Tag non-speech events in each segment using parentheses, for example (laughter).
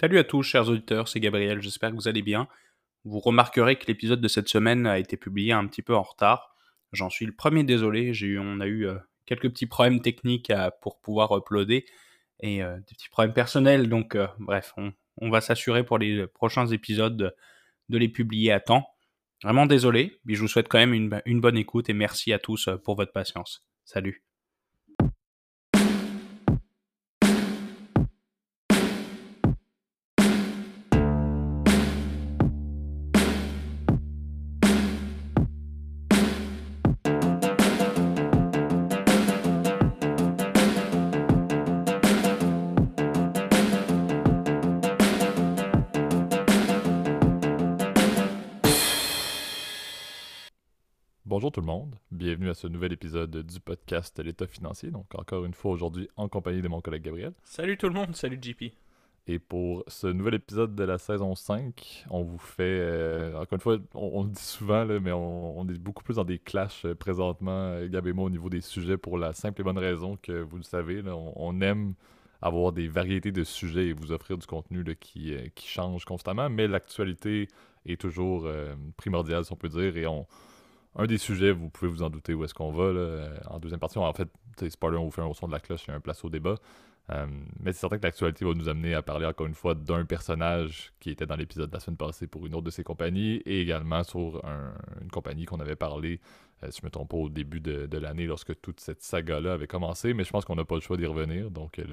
Salut à tous, chers auditeurs, c'est Gabriel, j'espère que vous allez bien. Vous remarquerez que l'épisode de cette semaine a été publié un petit peu en retard. J'en suis le premier désolé, eu, on a eu euh, quelques petits problèmes techniques pour pouvoir uploader et euh, des petits problèmes personnels, donc euh, bref, on, va s'assurer pour les prochains épisodes de, les publier à temps. Vraiment désolé, mais je vous souhaite quand même une bonne écoute et merci à tous pour votre patience. Salut. Bienvenue à ce nouvel épisode du podcast L'État financier. Donc encore une fois aujourd'hui en compagnie de mon collègue Gabriel. Salut tout le monde, salut JP. Et pour ce nouvel épisode de la saison 5, on vous fait, euh, encore une fois, on, le dit souvent, mais on, est beaucoup plus dans des clashs euh, présentement, euh, Gab et moi, au niveau des sujets, pour la simple et bonne raison que vous le savez, on, aime avoir des variétés de sujets et vous offrir du contenu qui, qui change constamment, mais l'actualité est toujours primordiale, si on peut dire, et on un des sujets, vous pouvez vous en douter où est-ce qu'on va. Là, en deuxième partie, en fait, spoiler, on vous fait un son de la cloche, il y a un place au débat. Euh, mais c'est certain que l'actualité va nous amener à parler encore une fois d'un personnage qui était dans l'épisode de la semaine passée pour une autre de ses compagnies et également sur une compagnie qu'on avait parlé, euh, si je me trompe pas, au début de, l'année lorsque toute cette saga-là avait commencé. Mais je pense qu'on n'a pas le choix d'y revenir. Donc euh,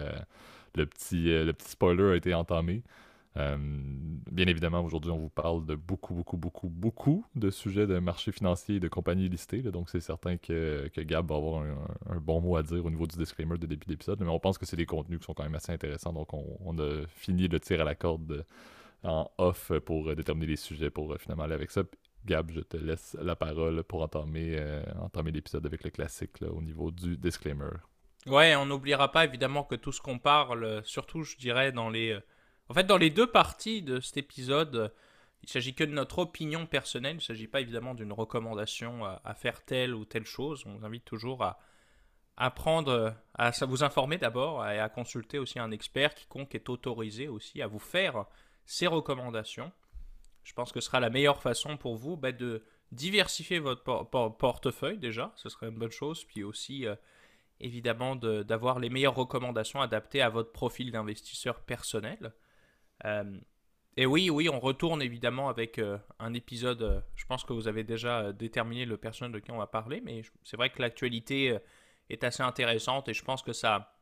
le petit spoiler a été entamé. Euh, bien évidemment, aujourd'hui, on vous parle de beaucoup, beaucoup, beaucoup, beaucoup de sujets de marché financier et de compagnies listées. donc, c'est certain que, Gab va avoir un, bon mot à dire au niveau du disclaimer de début d'épisode. Mais on pense que c'est des contenus qui sont quand même assez intéressants. Donc, on, a fini de tirer à la corde en off pour déterminer les sujets pour euh, finalement aller avec ça. Gab, je te laisse la parole pour entamer, euh, entamer l'épisode avec le classique au niveau du disclaimer. Ouais, on n'oubliera pas évidemment que tout ce qu'on parle, surtout je dirais dans les en fait, dans les deux parties de cet épisode, il s'agit que de notre opinion personnelle. Il ne s'agit pas évidemment d'une recommandation à, faire telle ou telle chose. On vous invite toujours à apprendre à vous informer d'abord et à consulter aussi un expert quiconque est autorisé aussi à vous faire ces recommandations. Je pense que ce sera la meilleure façon pour vous bah, de diversifier votre portefeuille déjà, ce serait une bonne chose, puis aussi euh, évidemment d'avoir les meilleures recommandations adaptées à votre profil d'investisseur personnel. Euh, et oui, oui, on retourne évidemment avec euh, un épisode. Euh, je pense que vous avez déjà déterminé le personnage de qui on va parler, mais c'est vrai que l'actualité est assez intéressante et je pense que ça.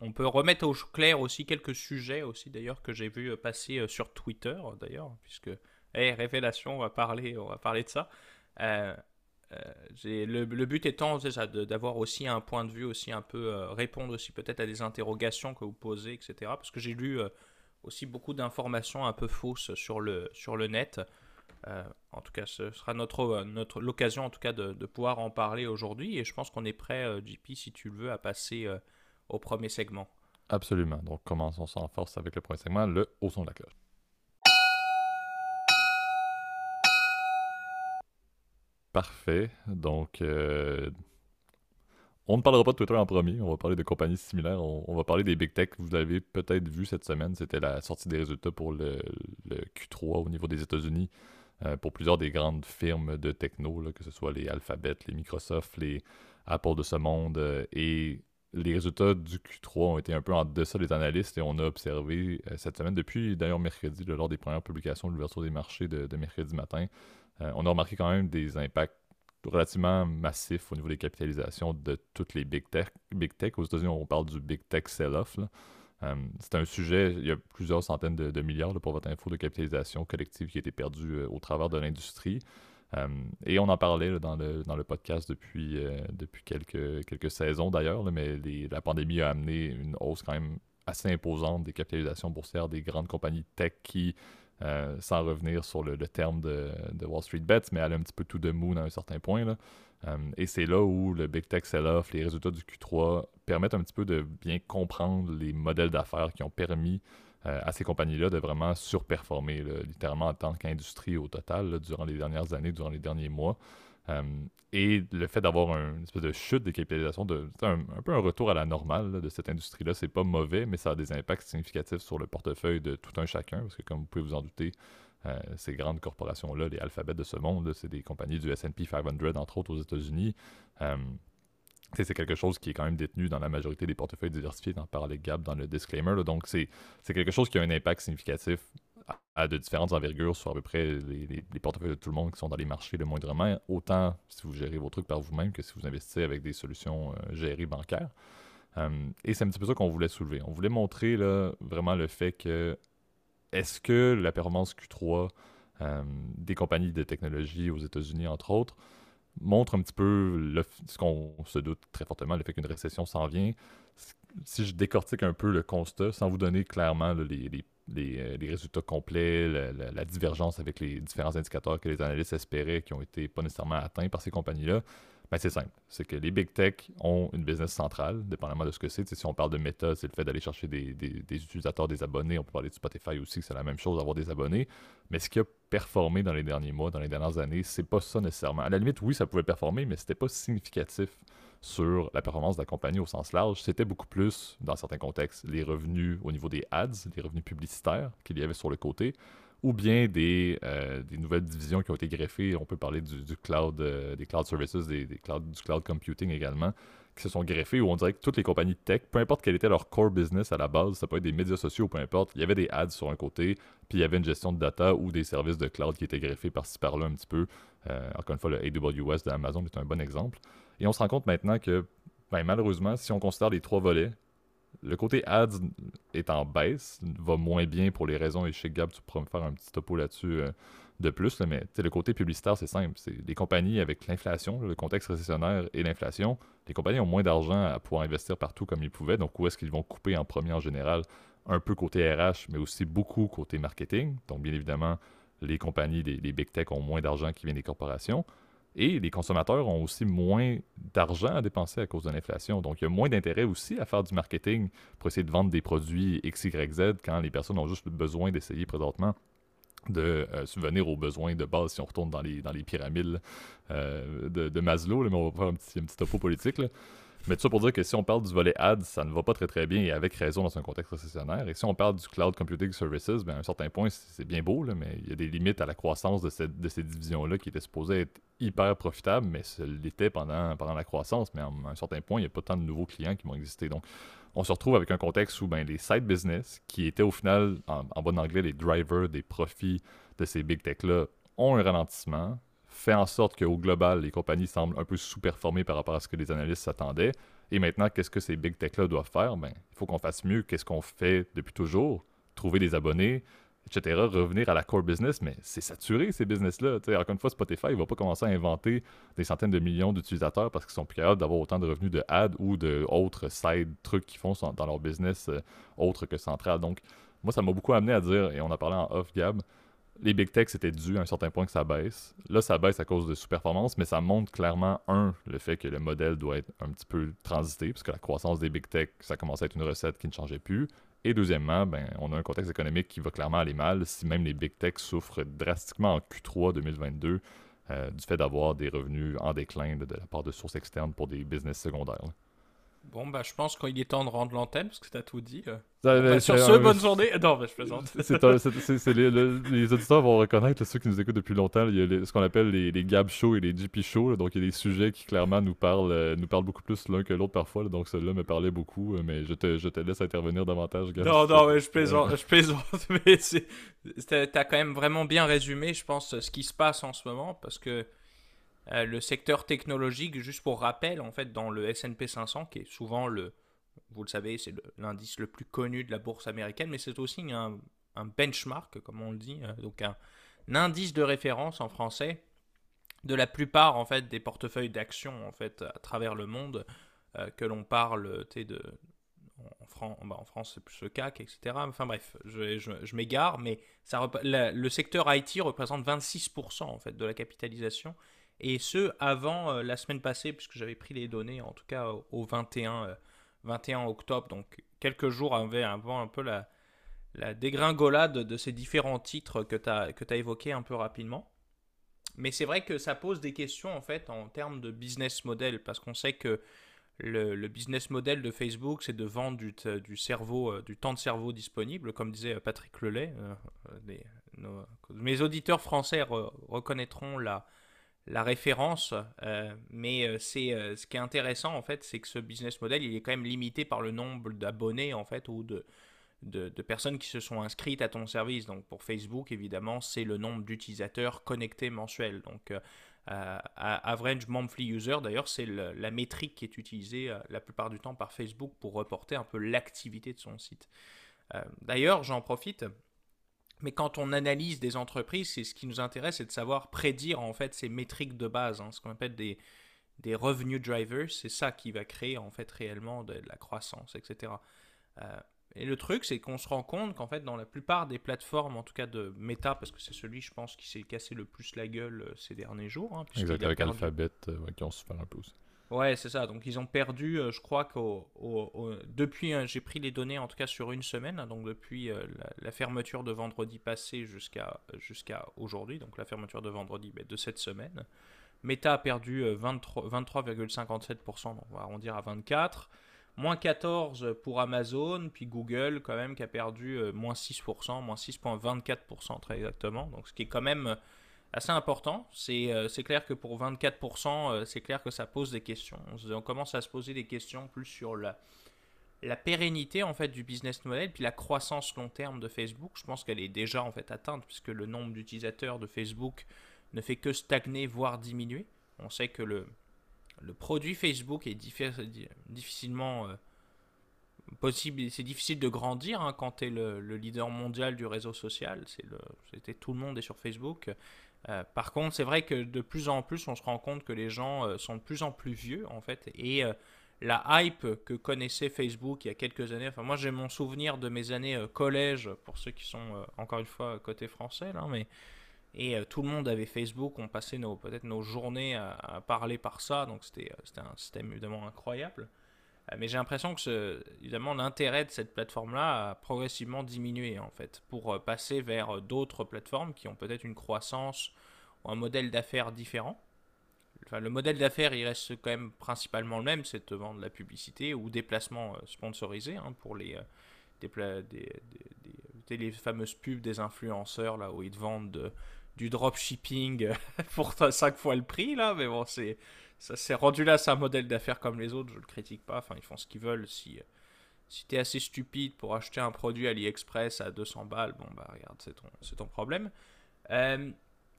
On peut remettre au clair aussi quelques sujets aussi d'ailleurs que j'ai vu passer sur Twitter d'ailleurs, puisque hey, révélation, on va parler, on va parler de ça. le, but étant d'avoir aussi un point de vue aussi un peu répondre aussi peut-être à des interrogations que vous posez, etc. Parce que j'ai lu aussi beaucoup d'informations un peu fausses sur le, sur le net. Euh, en tout cas, ce sera notre, notre, l'occasion en tout cas de, de pouvoir en parler aujourd'hui. Et je pense qu'on est prêt, euh, JP, si tu le veux, à passer euh, au premier segment. Absolument. Donc commençons sans force avec le premier segment, le haut son de la cloche. Parfait. Donc, on ne parlera pas de Twitter en premier, on va parler de compagnies similaires. On, va parler des big tech. Vous l'avez peut-être vu cette semaine, c'était la sortie des résultats pour le, Q3 au niveau des États-Unis euh, pour plusieurs des grandes firmes de techno, que ce soit les Alphabet, les Microsoft, les Apple de ce monde. Euh, et les résultats du Q3 ont été un peu en deçà des analystes et on a observé euh, cette semaine, depuis d'ailleurs mercredi, lors des premières publications de l'ouverture des marchés de, mercredi matin, on a remarqué quand même des impacts relativement massif au niveau des capitalisations de toutes les big tech. Big tech aux États-Unis, on parle du big tech sell-off. Euh, c'est un sujet, il y a plusieurs centaines de, milliards pour votre info de capitalisation collective qui a été perdue euh, au travers de l'industrie. Euh, et on en parlait dans, le, dans le podcast depuis, depuis quelques, quelques saisons d'ailleurs, mais la pandémie a amené une hausse quand même assez imposante des capitalisations boursières des grandes compagnies tech qui euh, sans revenir sur le, terme de, Wall Street Bets, mais elle a un petit peu tout de moon à un certain point. Euh, et c'est là où le Big Tech Sell-Off, les résultats du Q3 permettent un petit peu de bien comprendre les modèles d'affaires qui ont permis euh, à ces compagnies-là de vraiment surperformer, littéralement en tant qu'industrie au total, durant les dernières années, durant les derniers mois. Et le fait d'avoir une espèce de chute des capitalisations, de, un, peu un retour à la normale de cette industrie-là, c'est pas mauvais, mais ça a des impacts significatifs sur le portefeuille de tout un chacun, parce que comme vous pouvez vous en douter, euh, ces grandes corporations-là, les alphabets de ce monde, c'est des compagnies du SP 500, entre autres aux États-Unis. Euh, c'est quelque chose qui est quand même détenu dans la majorité des portefeuilles diversifiés, dans parlait Gap dans le disclaimer. donc, c'est quelque chose qui a un impact significatif à, de différentes envergures sur à peu près les, portefeuilles de tout le monde qui sont dans les marchés le moindrement, autant si vous gérez vos trucs par vous-même que si vous investissez avec des solutions euh, gérées bancaires. et c'est un petit peu ça qu'on voulait soulever. On voulait montrer là, vraiment le fait que est-ce que la performance Q3 euh, des compagnies de technologie aux États-Unis, entre autres, montre un petit peu ce qu'on se doute très fortement, le fait qu'une récession s'en vient. Si je décortique un peu le constat, sans vous donner clairement les, euh, les, résultats complets, la, divergence avec les différents indicateurs que les analystes espéraient qui ont été pas nécessairement atteints par ces compagnies-là, ben, c'est simple. C'est que les big tech ont une business centrale, dépendamment de ce que c'est. Si on parle de méta, c'est le fait d'aller chercher des, utilisateurs, des abonnés. On peut parler de Spotify aussi, c'est la même chose, d'avoir des abonnés. Mais ce qui a performé dans les derniers mois, dans les dernières années, c'est pas ça nécessairement. À la limite, oui, ça pouvait performer, mais c'était pas significatif sur la performance de la compagnie au sens large. C'était beaucoup plus, dans certains contextes, les revenus au niveau des ads, les revenus publicitaires qu'il y avait sur le côté ou bien des, euh, nouvelles divisions qui ont été greffées. On peut parler du, cloud, euh, des cloud services, des, cloud, du cloud computing également, qui se sont greffées où on dirait que toutes les compagnies tech, peu importe quel était leur core business à la base, ça peut être des médias sociaux, peu importe, il y avait des ads sur un côté, puis il y avait une gestion de data ou des services de cloud qui étaient greffés par-ci par-là un petit peu. Euh, encore une fois, le AWS d'Amazon est un bon exemple. Et on se rend compte maintenant que, ben, malheureusement, si on considère les trois volets, le côté ads est en baisse, va moins bien pour les raisons, et chez Gab, tu pourras me faire un petit topo là-dessus euh, de plus, mais le côté publicitaire, c'est simple. C'est les compagnies avec l'inflation, le contexte récessionnaire et l'inflation, les compagnies ont moins d'argent à pouvoir investir partout comme ils pouvaient, donc où est-ce qu'ils vont couper en premier en général? Un peu côté RH, mais aussi beaucoup côté marketing. Donc, bien évidemment, les compagnies, les big tech ont moins d'argent qui vient des corporations. Et les consommateurs ont aussi moins d'argent à dépenser à cause de l'inflation. Donc, il y a moins d'intérêt aussi à faire du marketing pour essayer de vendre des produits X, Y, Z quand les personnes ont juste besoin d'essayer présentement de euh, subvenir aux besoins de base si on retourne dans les, pyramides euh, de, Maslow. mais on va faire un petit, topo politique. Mais tout ça pour dire que si on parle du volet ads, ça ne va pas très très bien et avec raison dans un contexte récessionnaire. Et si on parle du cloud computing services, ben à un certain point, c'est bien beau, là, mais il y a des limites à la croissance de, cette, de ces divisions-là qui étaient supposées être hyper profitables, mais ce l'était pendant, pendant la croissance. Mais à un certain point, il n'y a pas tant de nouveaux clients qui vont exister. Donc, on se retrouve avec un contexte où ben, les side business, qui étaient au final, en bon anglais, les drivers des profits de ces big tech-là, ont un ralentissement fait en sorte qu'au global, les compagnies semblent un peu sous-performer par rapport à ce que les analystes s'attendaient. Et maintenant, qu'est-ce que ces big tech-là doivent faire? Ben, il faut qu'on fasse mieux. Qu'est-ce qu'on fait depuis toujours? Trouver des abonnés, etc. Revenir à la core business, mais c'est saturé ces business-là. Encore une fois, Spotify ne va pas commencer à inventer des centaines de millions d'utilisateurs parce qu'ils sont plus capables d'avoir autant de revenus de ad ou d'autres side trucs qu'ils font dans leur business euh, autre que central. Donc, moi, ça m'a beaucoup amené à dire, et on a parlé en off-gab, les big tech, c'était dû à un certain point que ça baisse. Là, ça baisse à cause de sous-performance, mais ça montre clairement, un, le fait que le modèle doit être un petit peu transité, puisque la croissance des big tech, ça commence à être une recette qui ne changeait plus. Et deuxièmement, ben, on a un contexte économique qui va clairement aller mal si même les big tech souffrent drastiquement en Q3 2022 euh, du fait d'avoir des revenus en déclin de, la part de sources externes pour des business secondaires. Bon, bah, je pense qu'il est temps de rendre l'antenne parce que tu as tout dit. Bah, sur ce, bonne journée. Non, bah, je plaisante. les, auditeurs vont reconnaître, ceux qui nous écoutent depuis longtemps, il y a ce qu'on appelle les, les, Gab Shows et les GP Shows. donc, il y a des sujets qui clairement nous parlent, euh, nous parlent beaucoup plus l'un que l'autre parfois. donc, celui-là me parlait beaucoup, euh, mais je te, je te laisse intervenir davantage, Gab. Non, non, mais je plaisante. je plaisante (laughs) mais t'as quand même vraiment bien résumé, je pense, ce qui se passe en ce moment parce que. Euh, le secteur technologique, juste pour rappel, en fait, dans le S&P 500, qui est souvent le, vous le savez, c'est l'indice le, plus connu de la bourse américaine, mais c'est aussi un, benchmark, comme on le dit, euh, donc un, indice de référence en français de la plupart en fait des portefeuilles d'actions en fait à travers le monde euh, que l'on parle de en, bah, en, France c'est plus le CAC etc enfin bref je, m'égare mais le secteur IT représente 26% en fait de la capitalisation et ce avant euh, la semaine passée, puisque j'avais pris les données en tout cas au 21, 21 euh, octobre, donc quelques jours avant, un peu la, la dégringolade de ces différents titres que tu as, as évoqués un peu rapidement. mais c'est vrai que ça pose des questions en fait en termes de business model parce qu'on sait que le, business model de Facebook, c'est de vendre du, du, cerveau, euh, du temps de cerveau disponible, comme disait Patrick Lelay. mes auditeurs français reconnaîtront la, la référence, mais c'est ce qui est intéressant en fait, c'est que ce business model, il est quand même limité par le nombre d'abonnés en fait ou de personnes qui se sont inscrites à ton service. Donc pour Facebook, évidemment, c'est le nombre d'utilisateurs connectés mensuels. Donc euh, average monthly user, d'ailleurs, c'est la métrique qui est utilisée euh, la plupart du temps par Facebook pour reporter un peu l'activité de son site. Euh, d'ailleurs, j'en profite. Mais quand on analyse des entreprises, c'est ce qui nous intéresse, c'est de savoir prédire en fait ces métriques de base, hein, ce qu'on appelle des, des revenue drivers. C'est ça qui va créer en fait réellement de, la croissance, etc. Et le truc, c'est qu'on se rend compte qu'en fait, dans la plupart des plateformes, en tout cas de Meta, parce que c'est celui, je pense, qui s'est cassé le plus la gueule euh, ces derniers jours. Hein, exact, avec Alphabet, euh, qui ont souffert un peu aussi. Ouais, c'est ça. Donc, ils ont perdu, euh, je crois qu'au. depuis, j'ai pris les données, en tout cas, sur une semaine. Hein, donc, depuis la, fermeture de vendredi passé jusqu'à jusqu'à aujourd'hui. Donc, la fermeture de vendredi ben, de cette semaine. Meta a perdu 23,57%, donc on va arrondir à 24% moins 14 pour Amazon, puis Google quand même qui a perdu euh, moins 6%, moins 6,24% très exactement, donc ce qui est quand même euh, assez important. Euh, c'est clair que pour 24%, c'est clair que ça pose des questions. On, commence à se poser des questions plus sur la, la pérennité en fait du business model, puis la croissance long terme de Facebook. Je pense qu'elle est déjà en fait atteinte puisque le nombre d'utilisateurs de Facebook ne fait que stagner, voire diminuer. On sait que le, le produit Facebook est difficilement euh, possible. C'est difficile de grandir hein, quand tu es le, leader mondial du réseau social. Tout le monde est sur Facebook. Euh, par contre, c'est vrai que de plus en plus, on se rend compte que les gens euh, sont de plus en plus vieux en fait et la hype que connaissait Facebook il y a quelques années. Enfin, moi, j'ai mon souvenir de mes années collège pour ceux qui sont encore une fois côté français là, mais et euh, tout le monde avait Facebook, on passait peut-être nos journées à, parler par ça, donc euh, c'était un système évidemment incroyable. Euh, mais j'ai l'impression que évidemment l'intérêt de cette plateforme-là a progressivement diminué en fait, pour passer vers d'autres plateformes qui ont peut-être une croissance ou un modèle d'affaires différent. Enfin, le modèle d'affaires, il reste quand même principalement le même, c'est de vendre la publicité ou des placements sponsorisés hein, pour les fameuses pubs des influenceurs là où ils te vendent du dropshipping (laughs) pour 5 fois le prix, là, mais bon, c'est ça s'est rendu là, c'est un modèle d'affaires comme les autres, je le critique pas, enfin, ils font ce qu'ils veulent. Si, si tu es assez stupide pour acheter un produit AliExpress à 200 balles, bon, bah, regarde, c'est ton, ton problème. Euh,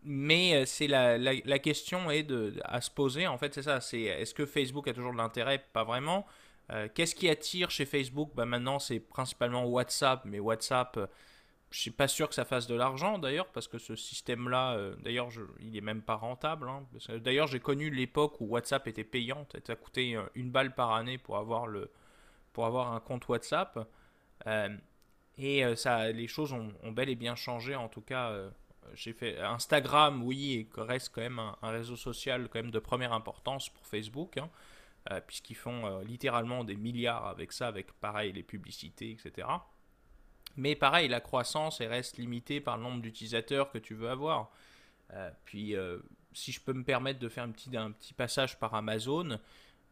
mais euh, c'est la, la, question est de, à se poser, en fait, c'est ça, c'est est-ce que Facebook a toujours de l'intérêt? Pas vraiment. Euh, qu'est-ce qui attire chez Facebook? Bah, Maintenant, c'est principalement WhatsApp, mais WhatsApp je suis pas sûr que ça fasse de l'argent d'ailleurs, parce que ce système-là, euh, d'ailleurs, il est même pas rentable. Hein, d'ailleurs, j'ai connu l'époque où WhatsApp était payant, ça coûté euh, une balle par année pour avoir, le, pour avoir un compte WhatsApp. Euh, et ça, les choses ont, bel et bien changé, en tout cas. j'ai fait Instagram, oui, reste quand même un, réseau social quand même de première importance pour Facebook, hein, puisqu'ils font littéralement des milliards avec ça, avec pareil les publicités, etc. Mais pareil, la croissance reste limitée par le nombre d'utilisateurs que tu veux avoir. Euh, puis, euh, si je peux me permettre de faire un petit, passage par Amazon,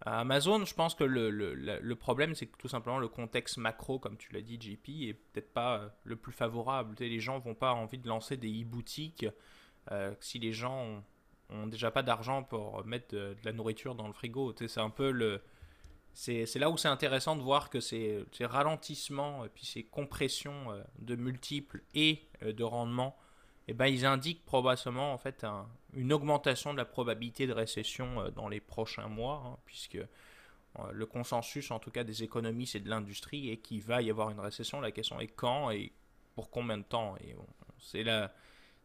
Amazon, je pense que le, problème, c'est que tout simplement le contexte macro, comme tu l'as dit, JP, est peut-être pas euh, le plus favorable. les gens vont pas envie de lancer des e-boutiques si les gens ont, déjà pas d'argent pour mettre de, la nourriture dans le frigo. C'est un peu le, c'est là où c'est intéressant de voir que ces, ralentissements puis ces compressions euh, de multiples et euh, de rendement, eh ben, ils indiquent probablement en fait une augmentation de la probabilité de récession euh, dans les prochains mois, hein, puisque le consensus en tout cas des économistes et de l'industrie est qu'il va y avoir une récession. La question est quand et pour combien de temps. Et c'est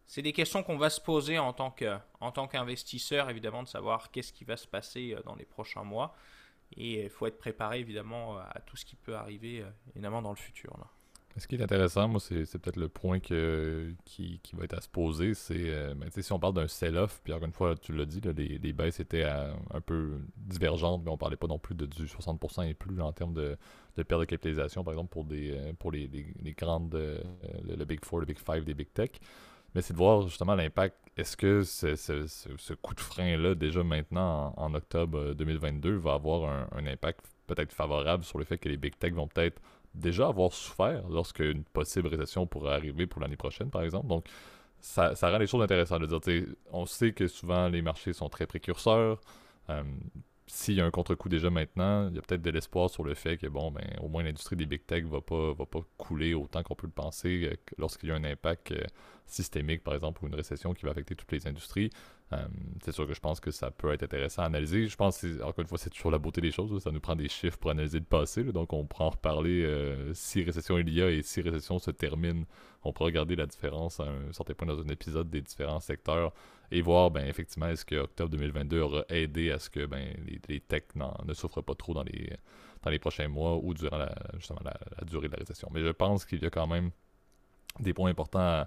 c'est des questions qu'on va se poser en tant qu'investisseur, évidemment, de savoir qu'est-ce qui va se passer dans les prochains mois. Et il faut être préparé évidemment à tout ce qui peut arriver euh, évidemment dans le futur. Là. Ce qui est intéressant, moi, c'est, peut-être le point qui, va être à se poser. C'est euh, ben, si on parle d'un sell-off, puis encore une fois, tu l'as dit, les, baisses étaient un peu divergentes, mais on parlait pas non plus de du 60% et plus en termes de, perte de capitalisation, par exemple, pour, des, euh, pour les, les, grandes, le, Big Four, le Big Five des Big Tech. Mais c'est de voir justement l'impact. Est-ce que ce, coup de frein-là, déjà maintenant en, octobre 2022, va avoir un, impact peut-être favorable sur le fait que les big tech vont peut-être déjà avoir souffert lorsqu'une possible récession pourrait arriver pour l'année prochaine, par exemple? Donc, ça, rend les choses intéressantes de dire, on sait que souvent les marchés sont très précurseurs. Euh, s'il y a un contre-coup déjà maintenant, il y a peut-être de l'espoir sur le fait que, bon, ben, au moins l'industrie des big tech va pas, va pas couler autant qu'on peut le penser euh, lorsqu'il y a un impact euh, systémique, par exemple, ou une récession qui va affecter toutes les industries. Euh, c'est sûr que je pense que ça peut être intéressant à analyser. Je pense, encore une fois, c'est toujours la beauté des choses. Ça nous prend des chiffres pour analyser le passé. donc, on pourra en reparler si récession il y a et si récession se termine. On pourra regarder la différence à un certain point dans un épisode des différents secteurs et voir, ben, effectivement, est-ce que octobre 2022 aura aidé à ce que ben, les, techs ne souffrent pas trop dans les, dans les prochains mois ou durant la, justement la, durée de la récession. Mais je pense qu'il y a quand même des points importants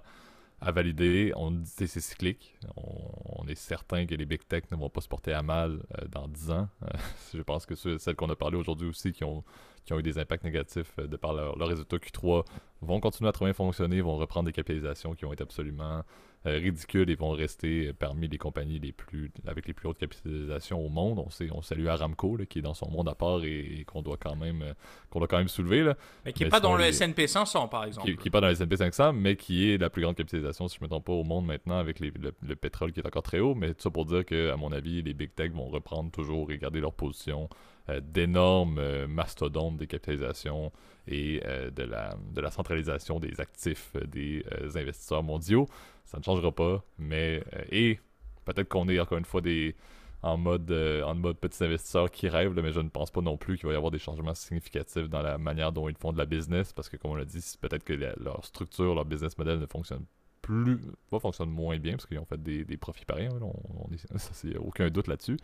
à valider. On dit c'est cyclique. On, est certain que les big tech ne vont pas se porter à mal euh, dans 10 ans. Euh, (laughs) je pense que celles qu'on a parlé aujourd'hui aussi qui ont, qui ont eu des impacts négatifs euh, de par leur, leur résultat Q3 vont continuer à très bien fonctionner, vont reprendre des capitalisations qui ont été absolument ridicules et vont rester parmi les compagnies les plus avec les plus hautes capitalisations au monde. On, sait, on salue Aramco qui est dans son monde à part et, qu'on doit quand même euh, qu'on doit quand même soulever. Là. Mais qui n'est pas dans le S&P 500 par exemple. Qui n'est pas dans le S&P 500, mais qui est la plus grande capitalisation, si je ne me trompe pas, au monde maintenant avec le, pétrole qui est encore très haut. Mais tout ça pour dire que, à mon avis, les big tech vont reprendre toujours et garder leur position euh, d'énormes euh, mastodontes des capitalisations et euh, de, la, de la centralisation des actifs des investisseurs mondiaux. Ça ne changera pas, mais et peut-être qu'on est encore une fois des en mode en mode petits investisseurs qui rêvent, mais je ne pense pas non plus qu'il va y avoir des changements significatifs dans la manière dont ils font de la business, parce que comme on l'a dit, peut-être que leur structure, leur business model ne fonctionne plus, pas fonctionne moins bien, parce qu'ils ont fait des, profits pareils, hein, on, (laughs) ça, aucun doute là-dessus.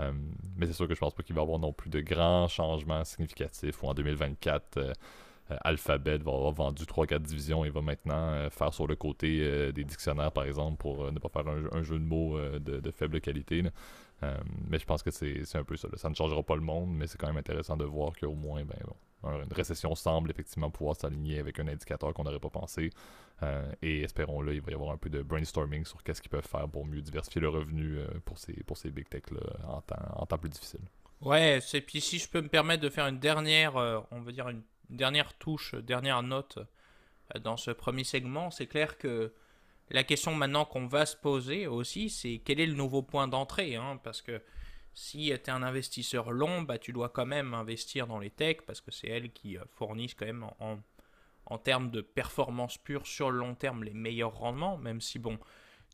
Euh, mais c'est sûr que je pense pas qu'il va y avoir non plus de grands changements significatifs ou en 2024. Euh, euh, Alphabet va avoir vendu 3-4 divisions et va maintenant faire sur le côté des dictionnaires, par exemple, pour ne pas faire un, jeu de mots de, faible qualité. mais je pense que c'est un peu ça. Ça ne changera pas le monde, mais c'est quand même intéressant de voir qu'au moins, ben, une récession semble effectivement pouvoir s'aligner avec un indicateur qu'on n'aurait pas pensé. Euh, et espérons-le, il va y avoir un peu de brainstorming sur qu'est-ce qu'ils peuvent faire pour mieux diversifier le revenu euh, pour, ces, pour ces big tech-là en temps, en temps plus difficile. Ouais, et puis si je peux me permettre de faire une dernière, euh, on va dire une dernière touche, dernière note dans ce premier segment, c'est clair que la question maintenant qu'on va se poser aussi, c'est quel est le nouveau point d'entrée hein, Parce que si tu es un investisseur long, bah, tu dois quand même investir dans les techs parce que c'est elles qui euh, fournissent quand même en, en, termes de performance pure sur le long terme les meilleurs rendements, même si bon,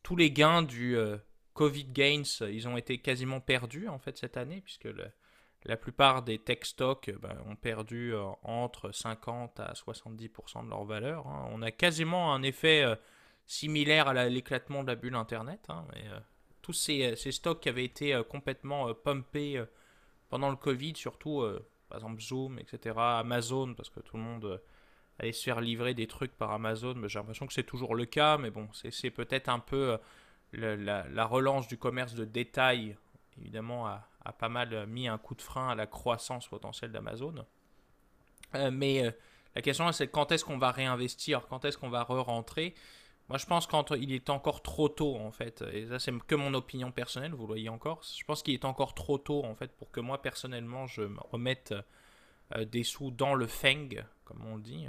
tous les gains du euh, Covid gains, ils ont été quasiment perdus en fait cette année puisque la plupart des tech stocks bah, ont perdu euh, entre 50 à 70% de leur valeur. Hein. On a quasiment un effet similaire à l'éclatement de la bulle Internet. Hein, tous euh, ces, stocks qui avaient été euh, complètement euh, pumpés pendant le Covid, surtout par exemple Zoom, etc., Amazon, parce que tout le monde allait se faire livrer des trucs par Amazon. J'ai l'impression que c'est toujours le cas, mais bon, c'est peut-être un peu la, relance du commerce de détail, évidemment, a, a, pas mal mis un coup de frein à la croissance potentielle d'Amazon. mais la question, c'est quand est-ce qu'on va réinvestir, quand est-ce qu'on va re-rentrer? Moi, je pense qu'il est encore trop tôt, en fait. Et ça, c'est que mon opinion personnelle, vous le voyez encore. Je pense qu'il est encore trop tôt, en fait, pour que moi, personnellement, je me remette euh, des sous dans le Feng, comme on dit.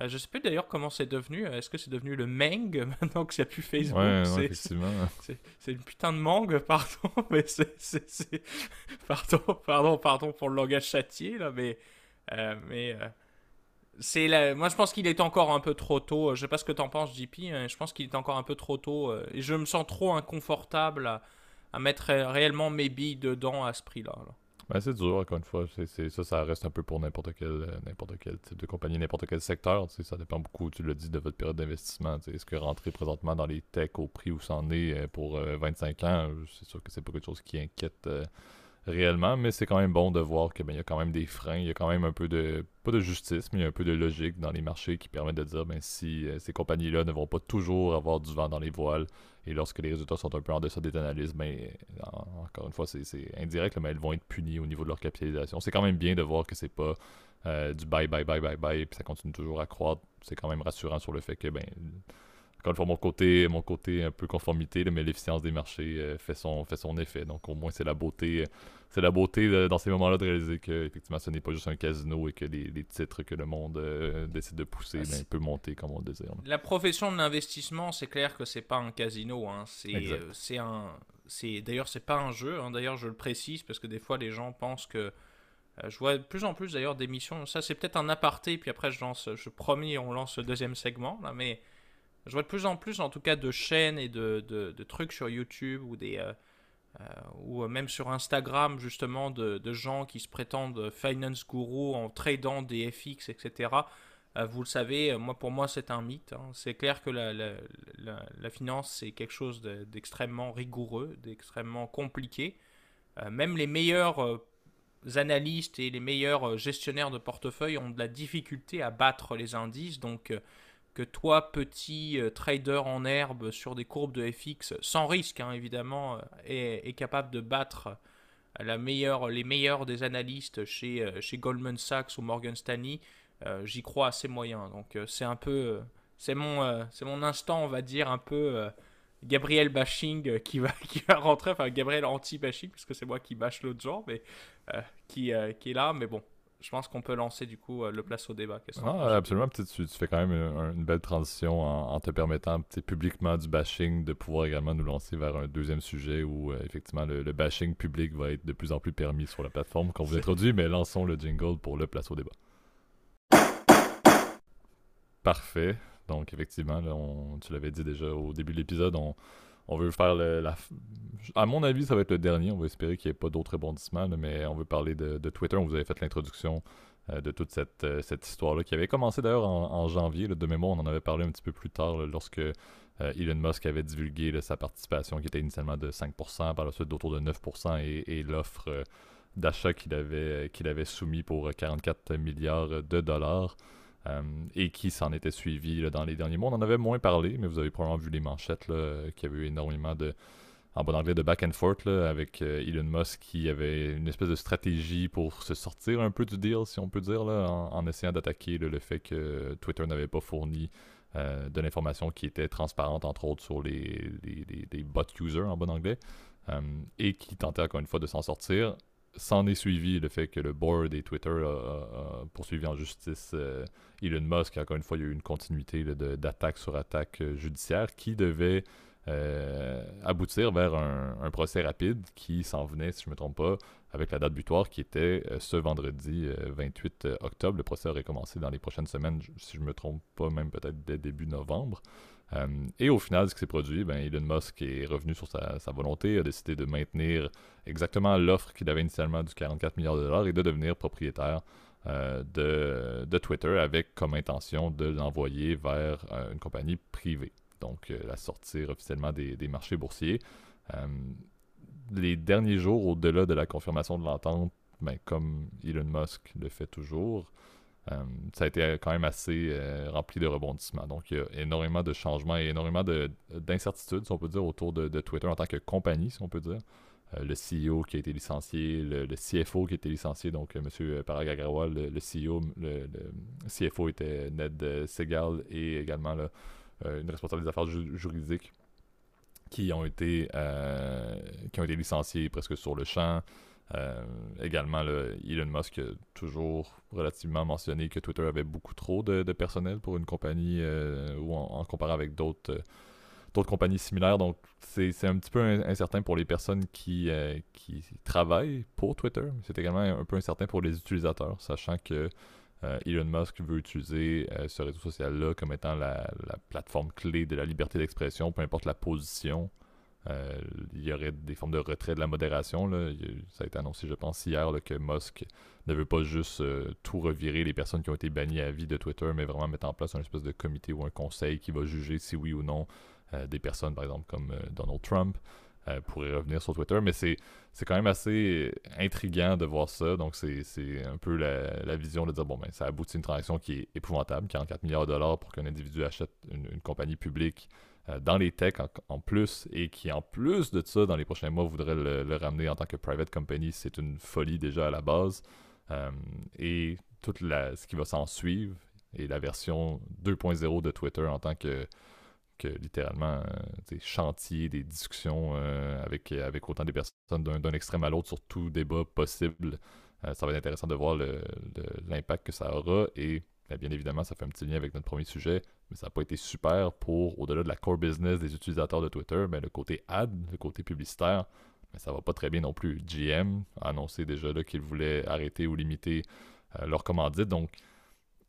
Euh, je sais plus d'ailleurs comment c'est devenu. Est-ce que c'est devenu le Meng (laughs) maintenant que c'est plus Facebook? Ouais, c'est, effectivement. (laughs) C'est, une putain de mangue, (laughs) pardon, mais c'est, pardon, pardon, pardon pour le langage châtié là, mais euh, mais c'est moi je pense qu'il est encore un peu trop tôt. Je sais pas ce que t'en penses, JP. Je pense qu'il est encore un peu trop tôt euh, et je me sens trop inconfortable à, mettre réellement mes billes dedans à ce prix-là. Ben, c'est dur, encore une fois. ça, ça reste un peu pour n'importe quel, euh, type de compagnie, n'importe quel secteur. Ça dépend beaucoup, tu l'as dit, de votre période d'investissement. Est-ce que rentrer présentement dans les techs au prix où c'en est euh, pour 25 ans, c'est sûr que c'est pas quelque chose qui inquiète réellement, mais c'est quand même bon de voir qu'il ben, y a quand même des freins, il y a quand même un peu de, pas de justice, mais il y a un peu de logique dans les marchés qui permet de dire, ben, si euh, ces compagnies-là ne vont pas toujours avoir du vent dans les voiles, et lorsque les résultats sont un peu en deçà des analyses, ben, encore une fois, c'est indirect, mais elles vont être punies au niveau de leur capitalisation. C'est quand même bien de voir que c'est pas euh, du bye, bye, bye, bye, bye, puis ça continue toujours à croître. C'est quand même rassurant sur le fait que, ben, encore une fois, mon côté, mon côté un peu conformité, mais l'efficience des marchés fait, son, fait son effet. Donc au moins, c'est la beauté c'est la beauté dans ces moments-là de réaliser que effectivement ce n'est pas juste un casino et que les, titres que le monde décide de pousser ben, peuvent monter comme on le désire. La profession de l'investissement, c'est clair que c'est pas un casino. Hein. C'est un c'est d'ailleurs c'est pas un jeu. Hein. D'ailleurs je le précise parce que des fois les gens pensent que euh, je vois de plus en plus d'ailleurs d'émissions. Ça c'est peut-être un aparté. Puis après je lance, je promets, on lance le deuxième segment là. Mais je vois de plus en plus en tout cas de chaînes et de, trucs sur YouTube ou des euh, euh, ou même sur Instagram justement de, gens qui se prétendent finance guru en tradant des FX etc. Euh, vous le savez, euh, moi, pour moi, c'est un mythe. Hein. C'est clair que la, la, finance, c'est quelque chose d'extrêmement rigoureux, d'extrêmement compliqué. Euh, même les meilleurs analystes et les meilleurs gestionnaires de portefeuille ont de la difficulté à battre les indices. Donc, que toi, petit trader en herbe sur des courbes de FX, sans risque, hein, évidemment, est, est, capable de battre la meilleure, les meilleurs des analystes chez, Goldman Sachs ou Morgan Stanley, euh, j'y crois assez moyen. Donc euh, c'est un peu, euh, c'est mon, c'est mon instant, on va dire un peu Gabriel bashing qui va, (laughs) qui va rentrer, enfin Gabriel anti-bashing, puisque c'est moi qui bâche l'autre genre, mais qui, qui est là. Mais bon, je pense qu'on peut lancer du coup le place au débat. Ah, absolument. Tu, tu, fais quand même une, belle transition en, te permettant publiquement du bashing de pouvoir également nous lancer vers un deuxième sujet où effectivement le, le, bashing public va être de plus en plus permis sur la plateforme qu'on vous introduit. Mais lançons le jingle pour le place au débat. Parfait. Donc, effectivement, tu l'avais dit déjà au début de l'épisode, on, veut faire le, la. À mon avis, ça va être le dernier. On va espérer qu'il n'y ait pas d'autres rebondissements, mais on veut parler de, Twitter. On vous avait fait l'introduction euh, de toute cette, euh, cette histoire-là, qui avait commencé d'ailleurs en, janvier. de mémoire, on en avait parlé un petit peu plus tard, lorsque euh, Elon Musk avait divulgué sa participation, qui était initialement de 5%, par la suite d'autour de 9%, et, l'offre d'achat qu'il avait, qu'il avait soumis pour 44 milliards de dollars. Euh, et qui s'en était suivi dans les derniers mois. On en avait moins parlé, mais vous avez probablement vu les manchettes qu'il y avait eu énormément de, en bon anglais, de back and forth avec euh, Elon Musk qui avait une espèce de stratégie pour se sortir un peu du deal, si on peut dire, en, essayant d'attaquer le fait que Twitter n'avait pas fourni euh, de l'information qui était transparente, entre autres, sur les, les, bot users en bon anglais, et qui tentait encore une fois de s'en sortir s'en est suivi le fait que le board et Twitter a, poursuivi en justice euh, Elon Musk. Encore une fois, il y a eu une continuité d'attaque sur attaque euh, judiciaire qui devait euh, aboutir vers un, procès rapide qui s'en venait, si je ne me trompe pas, avec la date butoir qui était ce vendredi 28 octobre. Le procès aurait commencé dans les prochaines semaines, si je ne me trompe pas, même peut-être dès début novembre. Euh, et au final, ce qui s'est produit, ben, Elon Musk est revenu sur sa, volonté, a décidé de maintenir exactement l'offre qu'il avait initialement du 44 milliards de dollars et de devenir propriétaire euh, de, Twitter avec comme intention de l'envoyer vers euh, une compagnie privée. Donc, la sortir officiellement des, marchés boursiers. les derniers jours, au-delà de la confirmation de l'entente, ben, comme Elon Musk le fait toujours, ça a été quand même assez euh, rempli de rebondissements. Donc, il y a énormément de changements et énormément d'incertitudes, si on peut dire, autour de, Twitter en tant que compagnie, si on peut dire. Euh, le CEO qui a été licencié, le, CFO qui a été licencié, donc M. Parag Agrawal, le, CEO, le, CFO était Ned Segal et également une responsable des affaires juridiques qui ont été qui ont été licenciés presque sur le champ. Euh, également, Elon Musk a toujours relativement mentionné que Twitter avait beaucoup trop de, personnel pour une compagnie euh, ou en, comparant avec d'autres euh, d'autres compagnies similaires. Donc, c'est un petit peu incertain pour les personnes qui, qui travaillent pour Twitter. C'est également un peu incertain pour les utilisateurs, sachant que Elon Musk veut utiliser ce réseau social-là comme étant la, plateforme clé de la liberté d'expression, peu importe la position euh, il y aurait des formes de retrait de la modération. Ça a été annoncé, je pense, hier que Musk ne veut pas juste euh, tout revirer les personnes qui ont été bannies à vie de Twitter, mais vraiment mettre en place un espèce de comité ou un conseil qui va juger si oui ou non euh, des personnes, par exemple, comme Donald Trump, pourraient revenir sur Twitter. Mais c'est, quand même assez intriguant de voir ça. Donc, c'est, un peu la, vision de dire bon, ben, ça aboutit à une transaction qui est épouvantable 44 milliards de dollars pour qu'un individu achète une compagnie publique dans les techs en, plus et qui en plus de ça dans les prochains mois voudrait le, ramener en tant que private company, c'est une folie déjà à la base. Euh, et tout ce qui va s'en suivre et la version 2.0 de Twitter en tant que, avec littéralement des chantiers, des discussions avec, avec autant des personnes d'un extrême à l'autre sur tout débat possible. ça va être intéressant de voir l'impact que ça aura et ben, bien évidemment, ça fait un petit lien avec notre premier sujet, mais ça n'a pas été super pour, au-delà de la core business des utilisateurs de Twitter, ben, le côté ad, le côté publicitaire, mais ça va pas très bien non plus. GM a annoncé déjà qu'ils voulaient arrêter ou limiter euh, leur commandite. Donc,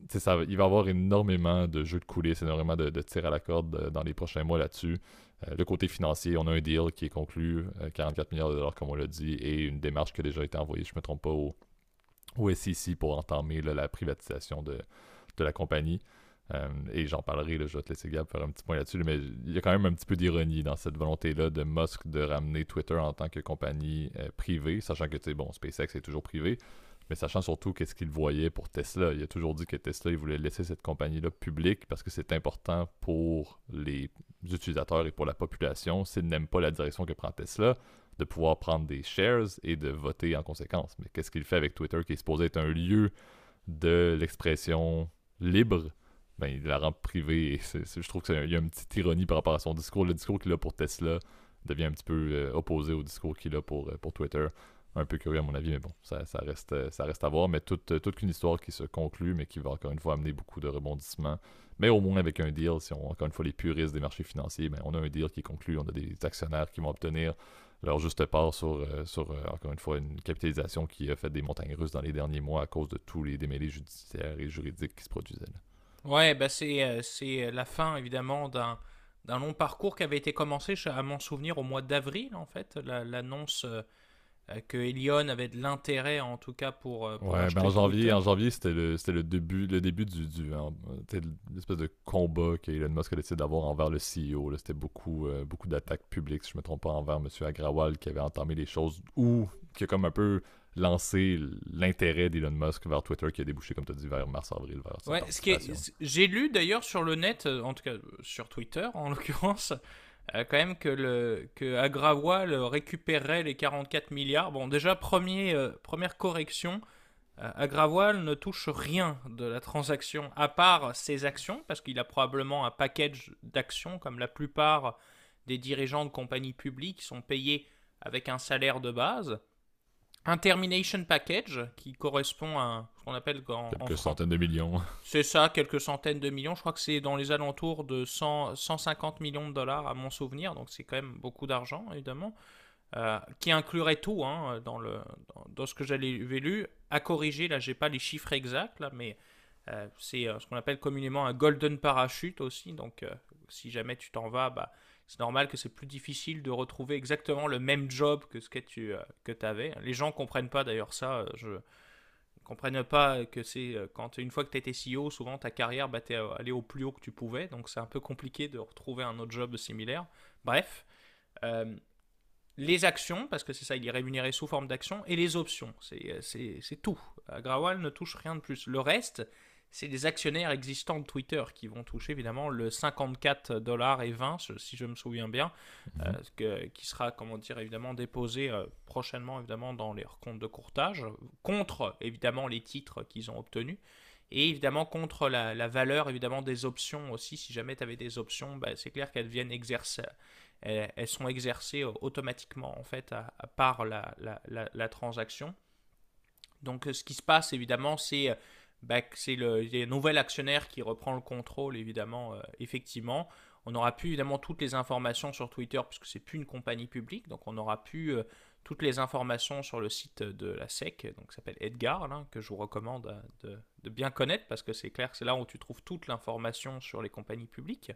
ça, il va y avoir énormément de jeux de coulisses, énormément de, de tirs à la corde euh, dans les prochains mois là-dessus. Euh, le côté financier, on a un deal qui est conclu, 44 milliards de dollars comme on l'a dit, et une démarche qui a déjà été envoyée, je ne me trompe pas, au SEC pour entamer la privatisation de, de la compagnie. Euh, et j'en parlerai, là, je vais te laisser Gab faire un petit point là-dessus, mais il y a quand même un petit peu d'ironie dans cette volonté-là de Musk de ramener Twitter en tant que compagnie euh, privée, sachant que, tu bon, SpaceX est toujours privé, mais sachant surtout qu'est-ce qu'il voyait pour Tesla. Il a toujours dit que Tesla, il voulait laisser cette compagnie-là publique parce que c'est important pour les utilisateurs et pour la population, s'ils n'aiment pas la direction que prend Tesla, de pouvoir prendre des shares et de voter en conséquence. Mais qu'est-ce qu'il fait avec Twitter, qui est supposé être un lieu de l'expression libre ben, il la rend privée. je trouve qu'il y a une petite ironie par rapport à son discours. Le discours qu'il a pour Tesla devient un petit peu euh, opposé au discours qu'il a pour, euh, pour Twitter. Un peu curieux à mon avis, mais bon, ça, reste, euh, reste à voir. Mais toute, toute une histoire qui se conclut, mais qui va encore une fois amener beaucoup de rebondissements. Mais au moins avec un deal, si on, encore une fois, les puristes des marchés financiers, ben, on a un deal qui est conclu. On a des actionnaires qui vont obtenir leur juste part sur, sur encore une fois, une capitalisation qui a fait des montagnes russes dans les derniers mois à cause de tous les démêlés judiciaires et juridiques qui se produisaient. Ouais, bah c'est, euh, la fin évidemment d'un, d'un long parcours qui avait été commencé, à mon souvenir, au mois d'avril en fait. l'annonce euh, euh, que Elion avait de l'intérêt en tout cas pour. ouais, ben en janvier, en janvier c'était le, c'était le début, le début du, du l'espèce de combat qu'Elon Musk a décidé d'avoir envers le CEO. C'était beaucoup, beaucoup d'attaques publiques, si je me trompe pas, envers M. Agrawal qui avait entamé les choses ou qui a comme un peu lancer l'intérêt d'Elon Musk vers Twitter qui a débouché, comme tu as dit, vers mars-avril. Ouais, ce qui j'ai lu d'ailleurs sur le net, euh, en tout cas sur Twitter en l'occurrence, euh, quand même que, le, récupérerait les 44 milliards. Bon, déjà, euh, première correction, Agrawal ne touche rien de la transaction à part ses actions, parce qu'il a probablement un package d'actions, comme la plupart des dirigeants de compagnies publiques sont payés avec un salaire de base un termination package qui correspond à ce qu'on appelle quelques centaines de millions. (laughs) C'est ça, quelques centaines de millions. Je crois que c'est dans les alentours de 100, 150 millions de dollars à mon souvenir, donc c'est quand même beaucoup d'argent évidemment. Euh, qui inclurait tout hein, dans, le, dans, ce que j'avais lu. À corriger, là, j'ai pas les chiffres exacts, là, mais euh, c'est euh, ce qu'on appelle communément un golden parachute aussi. Donc, si jamais tu t'en vas, bah, c'est normal que c'est plus difficile de retrouver exactement le même job que ce que tu euh, que avais. Les gens comprennent pas d'ailleurs ça. Euh, je comprennent pas que c'est euh, quand une fois que tu étais CEO, souvent ta carrière bah, t'es allé au plus haut que tu pouvais, donc c'est un peu compliqué de retrouver un autre job similaire. Bref, les actions, parce que c'est ça, il est rémunéré sous forme d'actions, et les options, c'est tout. Grawal ne touche rien de plus. Le reste, c'est les actionnaires existants de Twitter qui vont toucher évidemment le 54 dollars et 20 si je me souviens bien mhm. euh, qui sera comment dire évidemment déposé euh, prochainement évidemment dans les comptes de courtage contre évidemment les titres qu'ils ont obtenus et évidemment contre la, valeur évidemment des options aussi si jamais tu avais des options bah, c'est clair qu'elles viennent exercer elles, sont exercées euh, automatiquement en fait à, part la, la, transaction donc ce qui se passe évidemment c'est bah, c'est le, nouvel actionnaire qui reprend le contrôle, évidemment, euh, effectivement. On n'aura plus évidemment toutes les informations sur Twitter puisque c'est plus une compagnie publique, donc on n'aura plus euh, toutes les informations sur le site de la SEC, donc s'appelle Edgar, que je vous recommande de, bien connaître parce que c'est clair que c'est là où tu trouves toute l'information sur les compagnies publiques.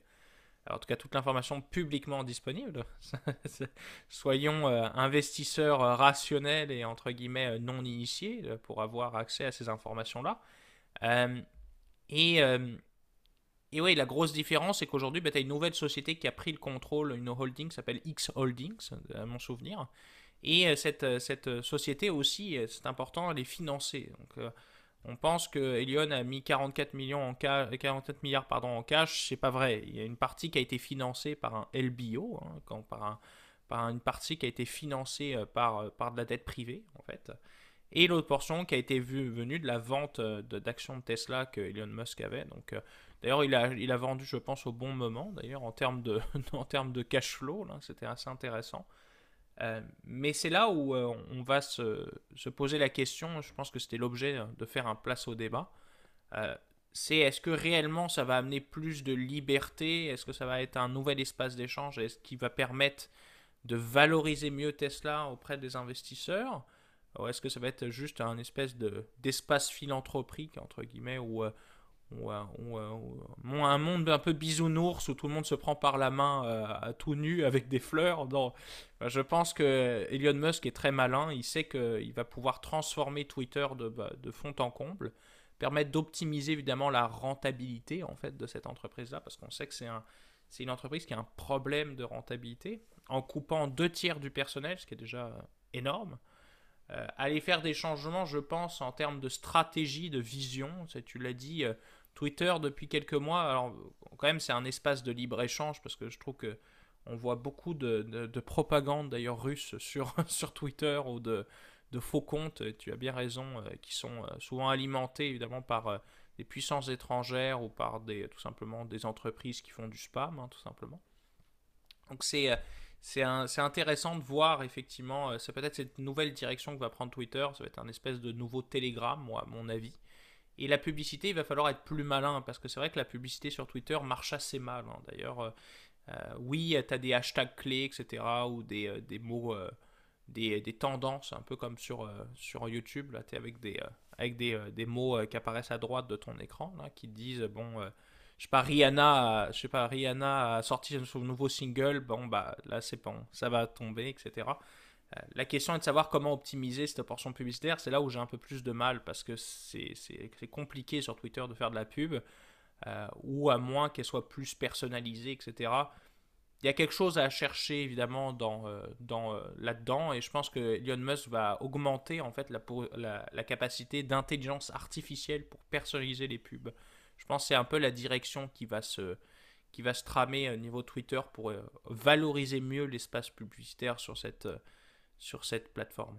Alors, en tout cas, toute l'information publiquement disponible. (laughs) Soyons euh, investisseurs rationnels et entre guillemets non initiés pour avoir accès à ces informations-là. Euh, et, euh, et oui, la grosse différence, c'est qu'aujourd'hui, bah, tu as une nouvelle société qui a pris le contrôle, une holding qui s'appelle X Holdings, à mon souvenir. Et euh, cette, cette société aussi, c'est important, elle est financée. Donc, on pense que Elion a mis 44, millions en 44 milliards pardon, en cash, c'est pas vrai. Il y a une partie qui a été financée par un LBO, hein, par une partie qui a été financée par, par de la dette privée, en fait et l'autre portion qui a été venue de la vente euh, d'actions de Tesla que Elon Musk avait. Donc, euh, D'ailleurs, il a, il a vendu, je pense, au bon moment, d'ailleurs, en termes de, (laughs) en termes de cash flow, c'était assez intéressant. Euh, mais c'est là où on va se, se, poser la question, je pense que c'était l'objet de faire un place au débat, c'est est-ce que réellement ça va amener plus de liberté? Est-ce que ça va être un nouvel espace d'échange? Est-ce qui va permettre de valoriser mieux Tesla auprès des investisseurs? Ou est-ce que ça va être juste un espèce de, d'espace philanthropique, entre guillemets, où, euh, euh, euh, un monde un peu bisounours où tout le monde se prend par la main à tout nu avec des fleurs Je pense que Elon Musk est très malin, il sait qu'il va pouvoir transformer Twitter de, bah, de fond en comble permettre d'optimiser évidemment la rentabilité en fait de cette entreprise-là, parce qu'on sait que c'est un, c'est une entreprise qui a un problème de rentabilité, en coupant deux tiers du personnel, ce qui est déjà euh, énorme. Euh, aller faire des changements, je pense, en termes de stratégie, de vision. Tu l'as dit, euh, Twitter depuis quelques mois, alors quand même c'est un espace de libre-échange, parce que je trouve que on voit beaucoup de, de propagande d'ailleurs russe (laughs) sur, sur Twitter ou de, faux comptes, tu as bien raison, euh, qui sont souvent alimentés évidemment par des puissances étrangères ou par des, tout simplement des entreprises qui font du spam, hein, tout simplement. Donc c'est c'est intéressant de voir effectivement, c'est peut-être cette nouvelle direction que va prendre Twitter, ça va être un espèce de nouveau Telegram, moi, à mon avis. Et la publicité, il va falloir être plus malin, parce que c'est vrai que la publicité sur Twitter marche assez mal. Hein. D'ailleurs, oui, tu as des hashtags clés, etc., ou des, des mots des, des, tendances, un peu comme sur, euh, sur YouTube, là, es avec, des, euh, avec des, euh, des mots qui apparaissent à droite de ton écran, là, qui disent, bon, je sais pas, Rihanna, je sais pas, Rihanna a sorti son nouveau single, bon, bah là, c'est bon, ça va tomber, etc. La question est de savoir comment optimiser cette portion publicitaire. C'est là où j'ai un peu plus de mal parce que c'est compliqué sur Twitter de faire de la pub, ou à moins qu'elle soit plus personnalisée, etc il y a quelque chose à chercher évidemment dans, euh, dans euh, là-dedans et je pense que Elon Musk va augmenter en fait la, la, capacité d'intelligence artificielle pour personnaliser les pubs. Je pense que c'est un peu la direction qui va se qui va se tramer au niveau Twitter pour euh, valoriser mieux l'espace publicitaire sur cette sur cette plateforme.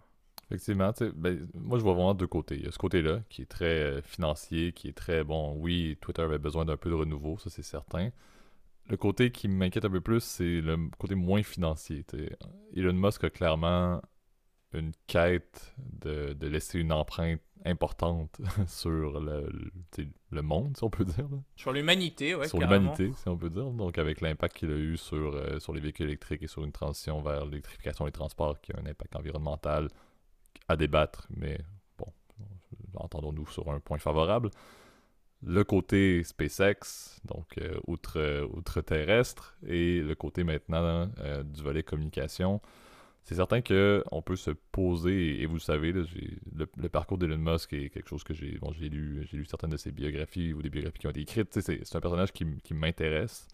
Effectivement, ben, moi je vois vraiment deux côtés. Il y a ce côté-là qui est très financier, qui est très bon. Oui, Twitter avait besoin d'un peu de renouveau, ça c'est certain le côté qui m'inquiète un peu plus, c'est le côté moins financier. Elon Musk a clairement une quête de, laisser une empreinte importante (laughs) sur le, le, monde, si on peut dire. Sur l'humanité, oui. Sur l'humanité, si on peut dire. Donc, avec l'impact qu'il a eu sur, euh, sur les véhicules électriques et sur une transition vers l'électrification des transports qui a un impact environnemental à débattre, mais bon, entendons-nous sur un point favorable le côté SpaceX, donc euh, outre, outre-terrestre, et le côté maintenant euh, du volet communication. C'est certain qu'on peut se poser, et, vous savez, le, parcours d'Elon Musk est quelque chose que j'ai bon, lu, j'ai lu certaines de ses biographies ou des biographies qui ont été écrites. C'est un personnage qui, qui m'intéresse,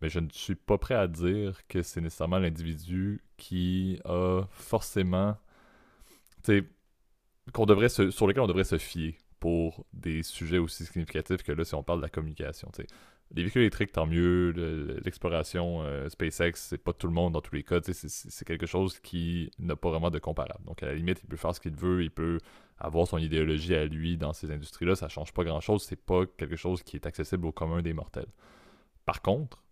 mais je ne suis pas prêt à dire que c'est nécessairement l'individu qui a forcément. Devrait sur lequel on devrait se fier pour des sujets aussi significatifs que là, si on parle de la communication. Les véhicules électriques, tant mieux. L'exploration euh, SpaceX, c'est pas tout le monde dans tous les cas. C'est quelque chose qui n'a pas vraiment de comparable. Donc, à la limite, il peut faire ce qu'il veut, il peut avoir son idéologie à lui dans ces industries-là. Ça change pas grand-chose. C'est pas quelque chose qui est accessible au commun des mortels. Par contre,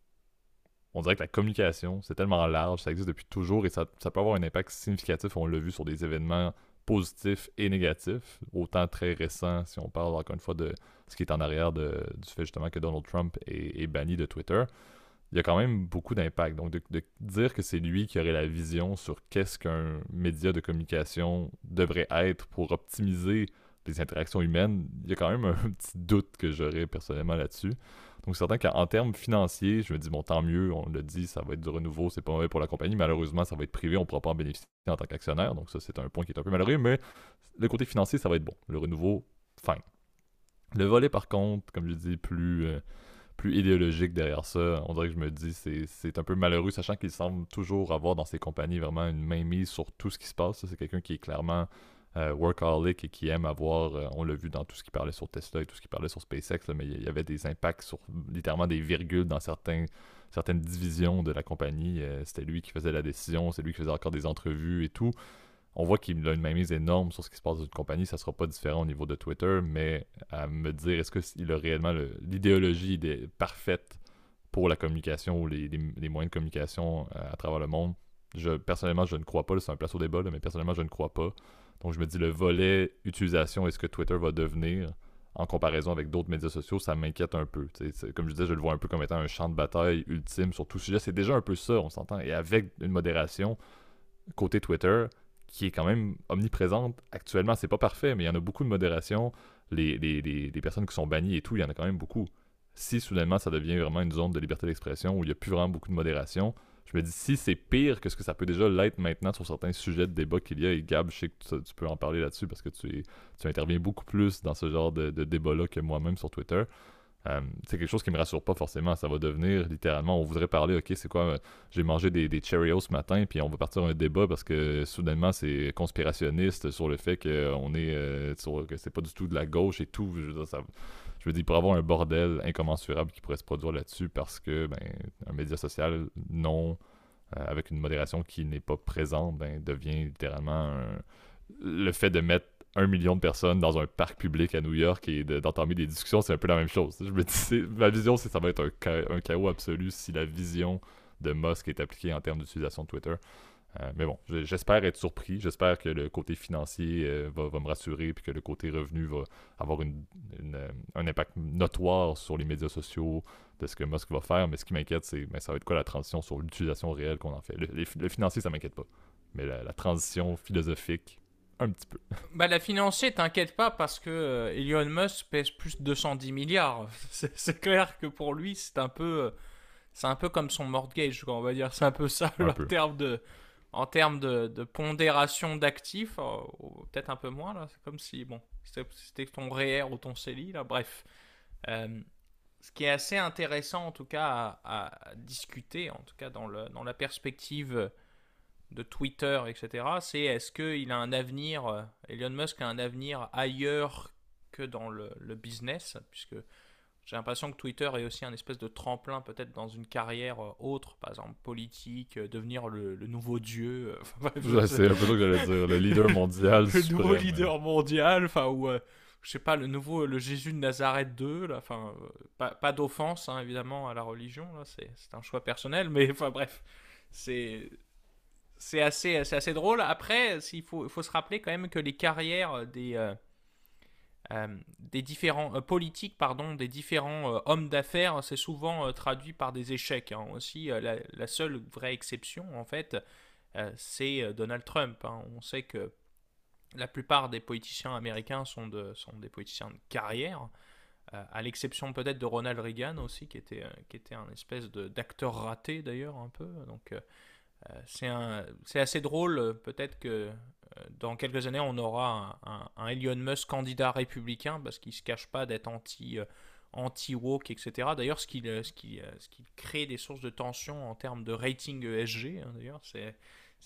on dirait que la communication, c'est tellement large, ça existe depuis toujours et ça, ça peut avoir un impact significatif. On l'a vu sur des événements positif et négatif, autant très récent, si on parle encore une fois de ce qui est en arrière de, du fait justement que Donald Trump est, banni de Twitter, il y a quand même beaucoup d'impact. Donc de, dire que c'est lui qui aurait la vision sur qu'est-ce qu'un média de communication devrait être pour optimiser les interactions humaines, il y a quand même un (laughs) petit doute que j'aurais personnellement là-dessus. Donc, c'est certain qu'en termes financiers, je me dis, bon, tant mieux, on le dit, ça va être du renouveau, c'est pas mauvais pour la compagnie. Malheureusement, ça va être privé, on ne pourra pas en bénéficier en tant qu'actionnaire. Donc, ça, c'est un point qui est un peu malheureux, mais le côté financier, ça va être bon. Le renouveau, fine. Le volet, par contre, comme je dis, plus, euh, plus idéologique derrière ça, on dirait que je me dis, c'est un peu malheureux, sachant qu'il semble toujours avoir dans ses compagnies vraiment une main mise sur tout ce qui se passe. C'est quelqu'un qui est clairement euh, workaholic et qui aime avoir, euh, on l'a vu dans tout ce qui parlait sur Tesla et tout ce qui parlait sur SpaceX, mais il y avait des impacts sur littéralement des virgules dans certaines divisions de la compagnie. Euh, c'était lui qui faisait la décision, c'est lui qui faisait encore des entrevues et tout. on voit qu'il a une mainmise énorme sur ce qui se passe dans une compagnie. Ça sera pas différent au niveau de Twitter, mais à me dire, est-ce qu'il a réellement l'idéologie parfaite pour la communication ou les, moyens de communication euh, à, travers le monde? Je, personnellement, je ne crois pas. C'est un place au débat, mais personnellement, je ne crois pas. Donc, je me dis, le volet utilisation, est-ce que Twitter va devenir en comparaison avec d'autres médias sociaux, ça m'inquiète un peu. comme je disais, je le vois un peu comme étant un champ de bataille ultime sur tout sujet. C'est déjà un peu ça, on s'entend. Et avec une modération, côté Twitter, qui est quand même omniprésente. Actuellement, c'est pas parfait, mais il y en a beaucoup de modération. Les, les, personnes qui sont bannies et tout, il y en a quand même beaucoup. Si soudainement ça devient vraiment une zone de liberté d'expression où il n'y a plus vraiment beaucoup de modération, je me dis si c'est pire que ce que ça peut déjà l'être maintenant sur certains sujets de débat qu'il y a, et Gab, je sais que tu, peux en parler là-dessus parce que tu, tu interviens beaucoup plus dans ce genre de, débat-là que moi-même sur Twitter. Euh, c'est quelque chose qui me rassure pas forcément. Ça va devenir littéralement, on voudrait parler, ok, c'est quoi, euh, j'ai mangé des, des, Cheerios ce matin, puis on va partir un débat parce que soudainement c'est conspirationniste sur le fait qu'on est, euh, que c'est pas du tout de la gauche et tout. Je veux dire, pour avoir un bordel incommensurable qui pourrait se produire là-dessus parce que ben, un média social non avec une modération qui n'est pas présente ben, devient littéralement le fait de mettre un million de personnes dans un parc public à New York et d'entamer des discussions, c'est un peu la même chose. Je me dis, ma vision, c'est que ça va être un, chaos absolu si la vision de Musk est appliquée en termes d'utilisation de Twitter. Euh, mais bon, j'espère être surpris. J'espère que le côté financier euh, va, me rassurer puis que le côté revenu va avoir une, euh, un impact notoire sur les médias sociaux de ce que Musk va faire. Mais ce qui m'inquiète, c'est mais ça va être quoi la transition sur l'utilisation réelle qu'on en fait? Le, financier, ça m'inquiète pas. Mais la transition philosophique, un petit peu. (laughs) Bah, la financier, t'inquiète pas, parce que euh, Elon Musk pèse plus de 210 milliards. (laughs) C'est clair que pour lui, c'est un peu. C'est un peu comme son mortgage, on va dire. C'est un peu ça en termes de, en termes de, pondération d'actifs. Euh, peut-être un peu moins, là. C'est comme si, bon, c'était ton REER ou ton CELI, là. Bref. ce qui est assez intéressant, en tout cas, à, discuter, en tout cas, dans, le, dans la perspective de Twitter, etc., c'est est-ce qu'il a un avenir, euh, Elon Musk a un avenir ailleurs que dans le, business, puisque j'ai l'impression que Twitter est aussi un espèce de tremplin peut-être dans une carrière euh, autre, par exemple politique, euh, devenir le, nouveau dieu. (laughs) c'est un peu ce que j'allais dire, le leader mondial. (laughs) le nouveau leader mondial, enfin, ou je sais pas, le nouveau, le Jésus de Nazareth 2, là, enfin, pas, d'offense hein, évidemment à la religion, là, c'est un choix personnel, mais enfin bref, c'est c'est assez, assez drôle. Après, il faut, faut se rappeler quand même que les carrières des, euh, euh, des différents euh, politiques, pardon, des différents hommes d'affaires, c'est souvent traduit par des échecs. Hein. Aussi, la, seule vraie exception, en fait, c'est Donald Trump. Hein. On sait que la plupart des politiciens américains sont, de, sont des politiciens de carrière. à l'exception peut-être de Ronald Reagan aussi, qui était, qui était un espèce d'acteur raté d'ailleurs un peu. Donc euh, c'est assez drôle, euh, peut-être que euh, dans quelques années, on aura un, Elon Musk candidat républicain, parce qu'il ne se cache pas d'être anti, anti-woke, etc. D'ailleurs, ce qui, ce, qui, ce qui crée des sources de tension en termes de rating ESG, hein, d'ailleurs, c'est...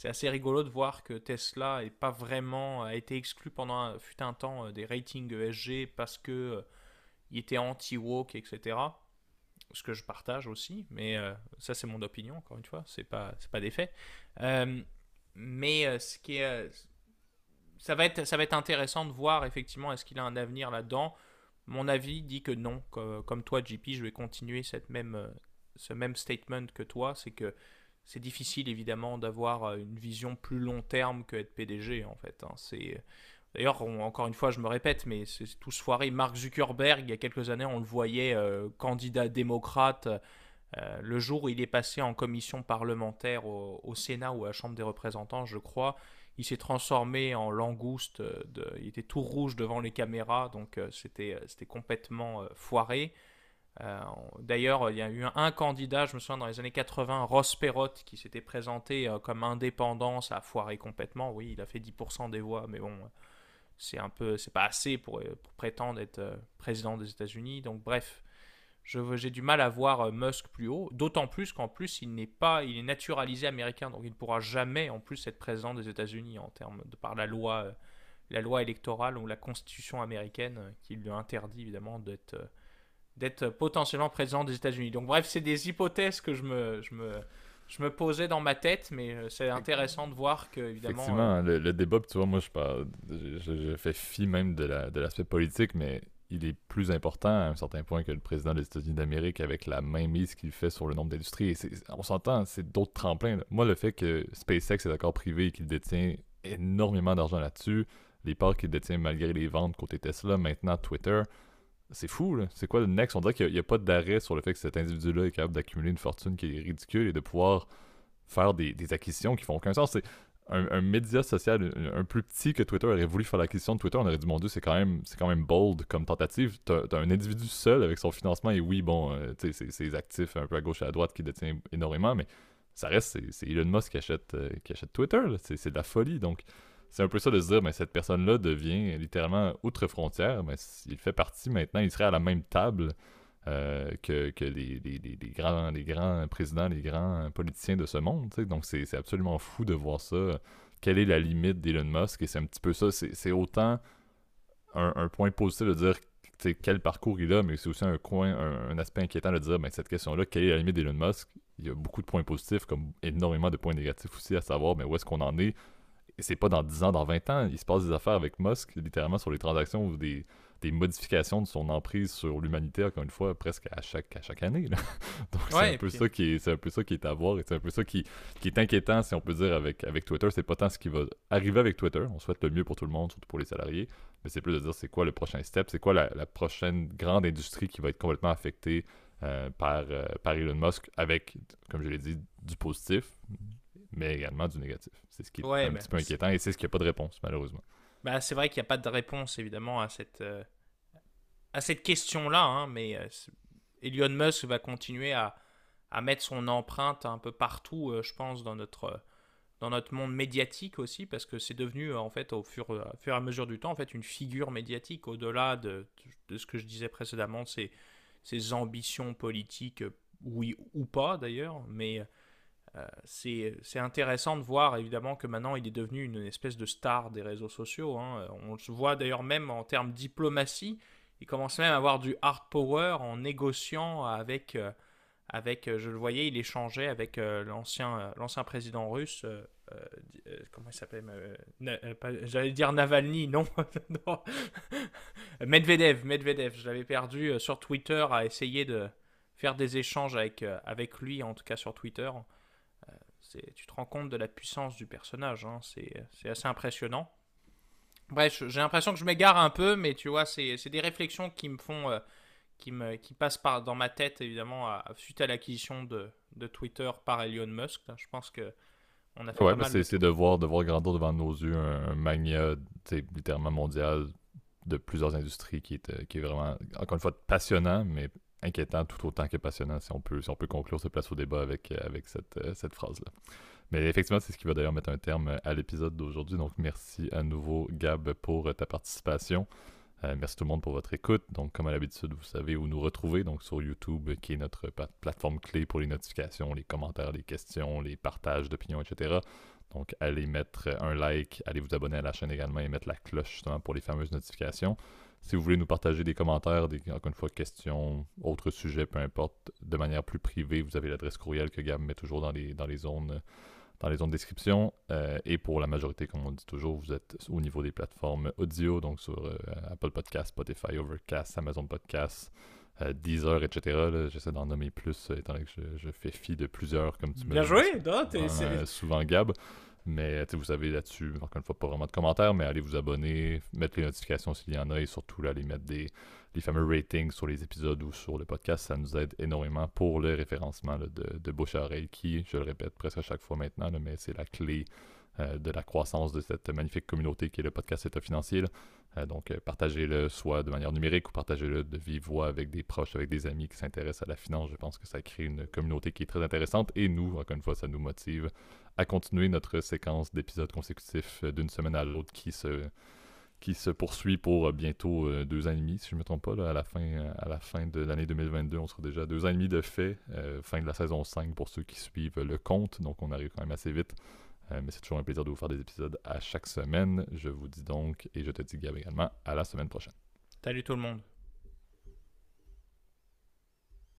Assez rigolo de voir que Tesla est pas vraiment a été exclu pendant un, fut un temps des ratings ESG parce que il était anti-woke, etc ce que je partage aussi, mais euh, ça c'est mon opinion encore une fois, c'est pas pas des faits. Euh, mais euh, ce qui est ça va être intéressant de voir effectivement est-ce qu'il a un avenir là-dedans. Mon avis dit que non, comme, toi JP, je vais continuer cette même ce même statement que toi, c'est que c'est difficile évidemment d'avoir une vision plus long terme que être PDG en fait. Hein. D'ailleurs, encore une fois, je me répète, mais c'est tout foiré. Mark Zuckerberg, il y a quelques années, on le voyait euh, candidat démocrate. Euh, le jour où il est passé en commission parlementaire au, Sénat ou à la Chambre des représentants, je crois, il s'est transformé en langouste. De, il était tout rouge devant les caméras, donc euh, c'était complètement foiré. D'ailleurs, il y a eu un, candidat, je me souviens, dans les années 80, Ross Perot, qui s'était présenté comme indépendant, ça a foiré complètement. Oui, il a fait 10% des voix, mais bon, c'est un peu, c'est pas assez pour, euh, prétendre être euh, président des États-Unis. Donc bref, j'ai du mal à voir euh, Musk plus haut, d'autant plus qu'en plus il n'est pas, il est naturalisé américain, donc il ne pourra jamais en plus être président des États-Unis en termes de par la loi, la loi électorale ou la Constitution américaine qui lui interdit évidemment d'être d'être potentiellement président des États-Unis. Donc bref, c'est des hypothèses que je me, je me je me posais dans ma tête, mais euh, c'est intéressant de voir que, évidemment. Effectivement, le, le, débat, tu vois, moi, je, parle, je, je, fais fi même de l'aspect la, de politique, mais il est plus important à un certain point que le président des États-Unis d'Amérique avec la mainmise qu'il fait sur le nombre d'industries. On s'entend, c'est d'autres tremplins. Moi, le fait que SpaceX est d'accord privé et qu'il détient énormément d'argent là-dessus, les parts qu'il détient malgré les ventes côté Tesla, maintenant Twitter, c'est fou. C'est quoi le next? On dirait qu'il n'y a, pas d'arrêt sur le fait que cet individu-là est capable d'accumuler une fortune qui est ridicule et de pouvoir faire des acquisitions qui font aucun sens. Un, média social un, plus petit que Twitter aurait voulu faire l'acquisition de Twitter, on aurait dit, mon Dieu, c'est quand même quand même bold comme tentative. T'as as un individu seul avec son financement, et oui, bon, euh, tu sais, actifs un peu à gauche et à droite qui détient énormément, mais ça reste, c'est Elon Musk qui achète, euh, qui achète Twitter, c'est de la folie. Donc, c'est un peu ça de se dire, mais cette personne-là devient littéralement outre-frontière, mais il fait partie maintenant, il serait à la même table euh, que, que les, les, les, grands, les grands présidents, les grands politiciens de ce monde. Donc c'est absolument fou de voir ça. Quelle est la limite d'Elon Musk? Et c'est un petit peu ça. C'est autant un, un, point positif de dire quel parcours il a, mais c'est aussi un, coin, un, aspect inquiétant de dire ben, cette question-là, quelle est la limite d'Elon Musk? Il y a beaucoup de points positifs, comme énormément de points négatifs aussi, à savoir ben, où est-ce qu'on en est? Et c'est pas dans 10 ans, dans 20 ans. Il se passe des affaires avec Musk, littéralement, sur les transactions ou des, des modifications de son emprise sur l'humanité, encore une fois, presque à chaque, à chaque année. (laughs) Donc c'est un, peu ça qui est, c'est un peu ça qui est à voir et c'est un peu ça qui, qui est inquiétant, si on peut dire, avec, avec Twitter. C'est pas tant ce qui va arriver avec Twitter. On souhaite le mieux pour tout le monde, surtout pour les salariés. Mais c'est plus de dire c'est quoi le prochain step, c'est quoi la, prochaine grande industrie qui va être complètement affectée euh, par, euh, par Elon Musk avec, comme je l'ai dit, du positif, mais également du négatif. C'est ce qui est un petit peu inquiétant et c'est ce qui n'a pas de réponse, malheureusement. Bah, c'est vrai qu'il n'y a pas de réponse, évidemment, à cette, euh, cette question-là, hein, mais euh, Elon Musk va continuer à, à, mettre son empreinte un peu partout, euh, je pense, dans notre, dans notre monde médiatique aussi, parce que c'est devenu, en fait, au fur, au fur, et à mesure du temps, en fait, une figure médiatique, au-delà de, de, ce que je disais précédemment, ses, ses ambitions politiques, oui ou pas d'ailleurs, mais euh, c'est intéressant de voir évidemment que maintenant il est devenu une espèce de star des réseaux sociaux. Hein. On se voit d'ailleurs même en termes diplomatie, il commence même à avoir du hard power en négociant avec, euh, avec euh, je le voyais, il échangeait avec l'ancien l'ancien président russe, comment il s'appelle J'allais dire Navalny, (laughs) non, Medvedev, Medvedev, je l'avais perdu sur Twitter à essayer de faire des échanges avec, avec lui, en tout cas sur Twitter tu te rends compte de la puissance du personnage. Hein. C'est assez impressionnant. Bref, j'ai l'impression que je m'égare un peu, mais tu vois, c'est des réflexions qui me font, euh, qui, me, qui passent par, dans ma tête, évidemment, à, suite à l'acquisition de, de, Twitter par Elon Musk. Je pense que on a fait ouais, c'est de voir, de voir grandir devant nos yeux un, un mania littéralement mondial de plusieurs industries qui est, qui est vraiment, encore une fois, passionnant, mais inquiétant tout autant que passionnant, si on peut, si on peut conclure ce place au débat avec, avec cette, euh, cette phrase-là. Mais effectivement, c'est ce qui va d'ailleurs mettre un terme à l'épisode d'aujourd'hui. Donc, merci à nouveau, Gab, pour ta participation. Euh, merci tout le monde pour votre écoute. Donc, comme à l'habitude, vous savez où nous retrouver. Donc, sur YouTube, qui est notre plateforme clé pour les notifications, les commentaires, les questions, les partages d'opinions, etc. Donc, allez mettre un like, allez vous abonner à la chaîne également et mettre la cloche justement pour les fameuses notifications. Si vous voulez nous partager des commentaires, des, encore une fois, questions, autres sujets, peu importe, de manière plus privée, vous avez l'adresse courriel que Gab met toujours dans les, dans les zones dans les zones de description. Euh, et pour la majorité, comme on dit toujours, vous êtes au niveau des plateformes audio, donc sur euh, Apple Podcast, Spotify, Overcast, Amazon Podcast, Deezer, etc. J'essaie d'en nommer plus, étant donné que je, fais fi de plusieurs, comme tu me Bien joué, souvent Gab. Mais vous savez là-dessus, encore une fois, pas vraiment de commentaires, mais allez vous abonner, mettre les notifications s'il y en a et surtout là, aller mettre des, les fameux ratings sur les épisodes ou sur le podcast. Ça nous aide énormément pour le référencement de, de bouche à oreille qui, je le répète presque à chaque fois maintenant, mais c'est la clé euh, de la croissance de cette magnifique communauté qui est le podcast État financier. Euh, donc, euh, partagez-le soit de manière numérique ou partagez-le de vive voix avec des proches, avec des amis qui s'intéressent à la finance. Je pense que ça crée une communauté qui est très intéressante et nous, encore une fois, ça nous motive à continuer notre séquence d'épisodes consécutifs d'une semaine à l'autre qui se, qui se poursuit pour bientôt deux ans et demi, si je ne me trompe pas, à, la fin, à la fin de l'année 2022. On sera déjà deux ans et demi de fait, fin de la saison 5 pour ceux qui suivent le compte. Donc, on arrive quand même assez vite. Euh, mais c'est toujours un plaisir de vous faire des épisodes à chaque semaine. Je vous dis donc, et je te dis Gab également, à la semaine prochaine. Salut tout le monde.